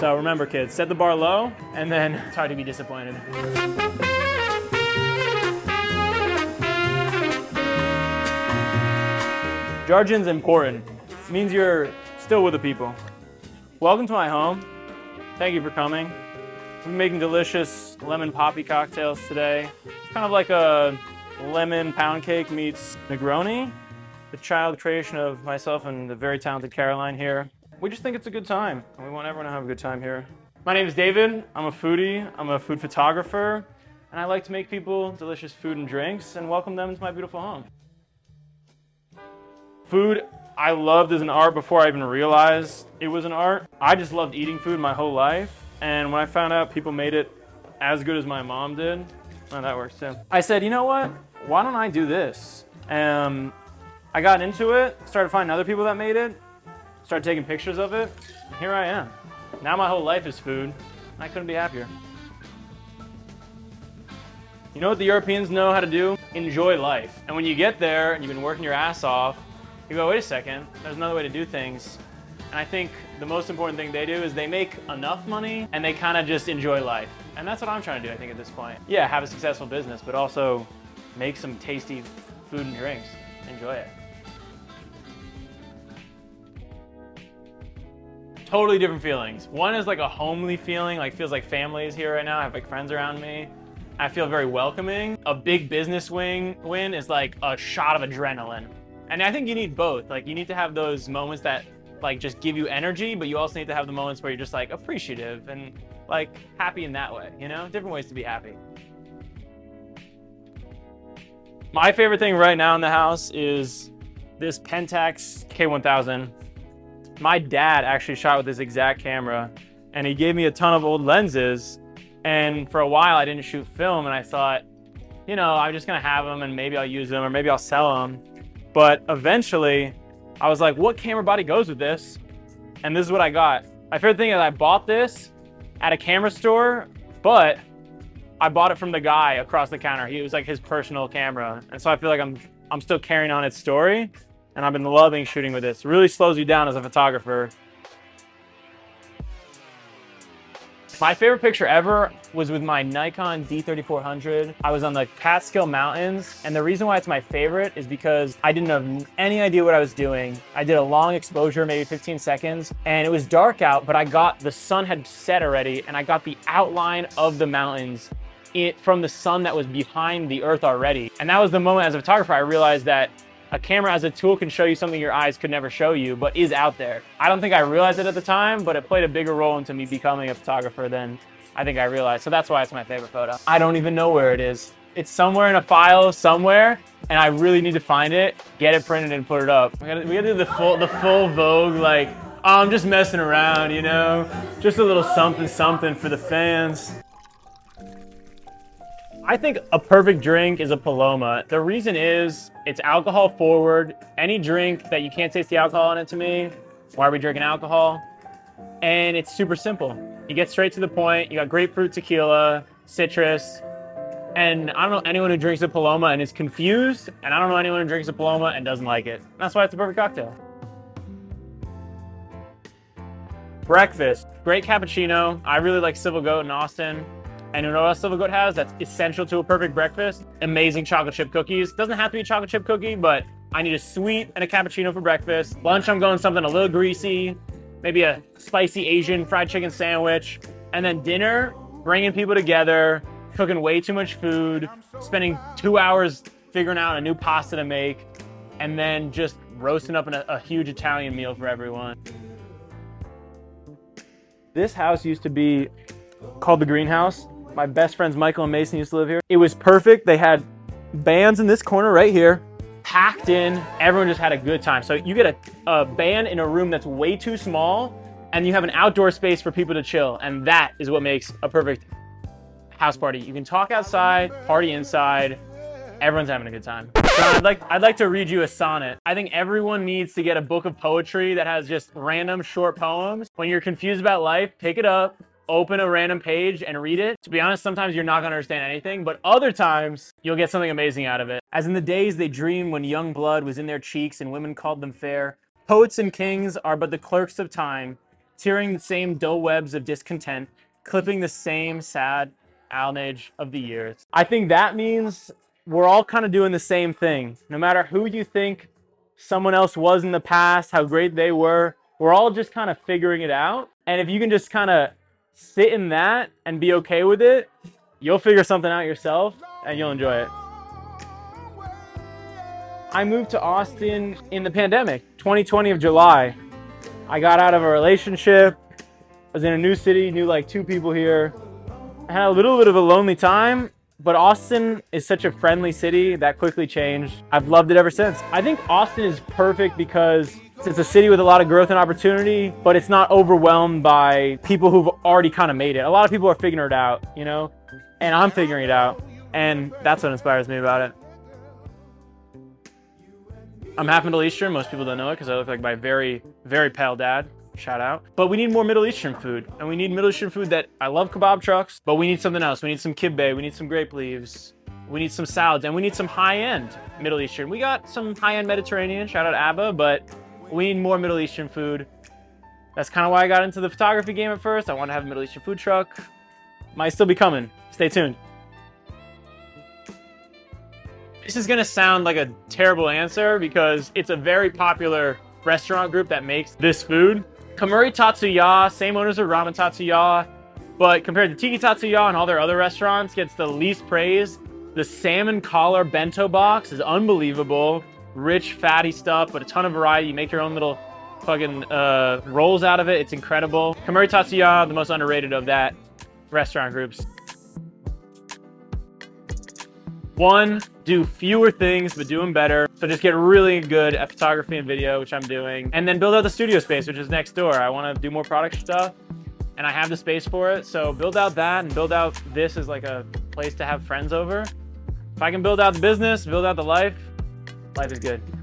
So remember, kids, set the bar low, and then it's hard to be disappointed. Jargon's important. It means you're still with the people. Welcome to my home. Thank you for coming. We're making delicious lemon poppy cocktails today. It's kind of like a lemon pound cake meets Negroni, the child creation of myself and the very talented Caroline here. We just think it's a good time, and we want everyone to have a good time here. My name is David. I'm a foodie. I'm a food photographer, and I like to make people delicious food and drinks and welcome them to my beautiful home. Food I loved as an art before I even realized it was an art. I just loved eating food my whole life, and when I found out people made it as good as my mom did, well, that works too. I said, you know what? Why don't I do this? Um, I got into it, started finding other people that made it, started taking pictures of it, and here I am. Now my whole life is food, I couldn't be happier. You know what the Europeans know how to do? Enjoy life. And when you get there and you've been working your ass off, you go, wait a second, there's another way to do things. And I think the most important thing they do is they make enough money and they kind of just enjoy life. And that's what I'm trying to do, I think, at this point. Yeah, have a successful business, but also make some tasty food and drinks. Enjoy it. Totally different feelings. One is like a homely feeling, like feels like family is here right now. I have like friends around me. I feel very welcoming. A big business wing win is like a shot of adrenaline. And I think you need both. Like you need to have those moments that like just give you energy, but you also need to have the moments where you're just like appreciative and like happy in that way, you know? Different ways to be happy. My favorite thing right now in the house is this Pentax K1000. My dad actually shot with this exact camera and he gave me a ton of old lenses. And for a while I didn't shoot film and I thought, you know, I'm just gonna have them and maybe I'll use them or maybe I'll sell them. But eventually, I was like, what camera body goes with this? And this is what I got. My favorite thing is I bought this at a camera store, but I bought it from the guy across the counter. He was like his personal camera. And so I feel like I'm I'm still carrying on its story. And I've been loving shooting with this. It really slows you down as a photographer. My favorite picture ever was with my Nikon D3400. I was on the Catskill Mountains, and the reason why it's my favorite is because I didn't have any idea what I was doing. I did a long exposure, maybe 15 seconds, and it was dark out, but I got, the sun had set already, and I got the outline of the mountains it, from the sun that was behind the earth already. And that was the moment as a photographer I realized that a camera as a tool can show you something your eyes could never show you, but is out there. I don't think I realized it at the time, but it played a bigger role into me becoming a photographer than I think I realized. So that's why it's my favorite photo. I don't even know where it is. It's somewhere in a file somewhere, and I really need to find it, get it printed, and put it up. We gotta, we gotta do the full, the full Vogue, like, oh, I'm just messing around, you know? Just a little something, something for the fans. I think a perfect drink is a Paloma. The reason is it's alcohol forward. Any drink that you can't taste the alcohol in it to me, why are we drinking alcohol? And it's super simple. You get straight to the point. You got grapefruit tequila, citrus, and I don't know anyone who drinks a Paloma and is confused, and I don't know anyone who drinks a Paloma and doesn't like it. That's why it's a perfect cocktail. Breakfast. Great cappuccino. I really like Civil Goat in Austin. And you know what else Civil Goat has that's essential to a perfect breakfast? Amazing chocolate chip cookies. Doesn't have to be a chocolate chip cookie, but I need a sweet and a cappuccino for breakfast. Lunch, I'm going something a little greasy, maybe a spicy Asian fried chicken sandwich. And then dinner, bringing people together, cooking way too much food, spending two hours figuring out a new pasta to make, and then just roasting up a huge Italian meal for everyone. This house used to be called the greenhouse. My best friends Michael and Mason used to live here. It was perfect. They had bands in this corner right here, packed in. Everyone just had a good time. So you get a, a band in a room that's way too small, and you have an outdoor space for people to chill. And that is what makes a perfect house party. You can talk outside, party inside. Everyone's having a good time. I'd like I'd like to read you a sonnet. I think everyone needs to get a book of poetry that has just random short poems. When you're confused about life, pick it up, open a random page and read it. To be honest, sometimes you're not going to understand anything, but other times you'll get something amazing out of it. As in the days they dreamed when young blood was in their cheeks and women called them fair, poets and kings are but the clerks of time. tearing the same dull webs of discontent, clipping the same sad alnage of the years. I think that means we're all kind of doing the same thing. No matter who you think someone else was in the past, how great they were, we're all just kind of figuring it out. And if you can just kind of sit in that and be okay with it, you'll figure something out yourself and you'll enjoy it. I moved to Austin in the pandemic, 2020 of July. I got out of a relationship, I was in a new city, knew like two people here. I had a little bit of a lonely time, but Austin is such a friendly city that quickly changed. I've loved it ever since. I think Austin is perfect because it's a city with a lot of growth and opportunity, but it's not overwhelmed by people who've already kind of made it. A lot of people are figuring it out, you know, and I'm figuring it out. And that's what inspires me about it. I'm half Middle Eastern. Most people don't know it because I look like my very, very pale dad. Shout out. But we need more Middle Eastern food. And we need Middle Eastern food that I love kebab trucks, but we need something else. We need some kibbeh. We need some grape leaves. We need some salads. And we need some high end Middle Eastern. We got some high end Mediterranean. Shout out Aba. But we need more Middle Eastern food. That's kind of why I got into the photography game at first. I want to have a Middle Eastern food truck. Might still be coming. Stay tuned. This is gonna sound like a terrible answer because it's a very popular restaurant group that makes this food. Kemuri Tatsuya, same owners of Ramen Tatsuya, but compared to Tiki Tatsuya and all their other restaurants, gets the least praise. The salmon collar bento box is unbelievable. Rich, fatty stuff, but a ton of variety. You make your own little fucking uh, rolls out of it. It's incredible. Kemuri Tatsuya, the most underrated of that restaurant groups. One, do fewer things, but do them better. So just get really good at photography and video, which I'm doing. And then build out the studio space, which is next door. I want to do more product stuff and I have the space for it. So build out that and build out this as like a place to have friends over. If I can build out the business, build out the life, life is good.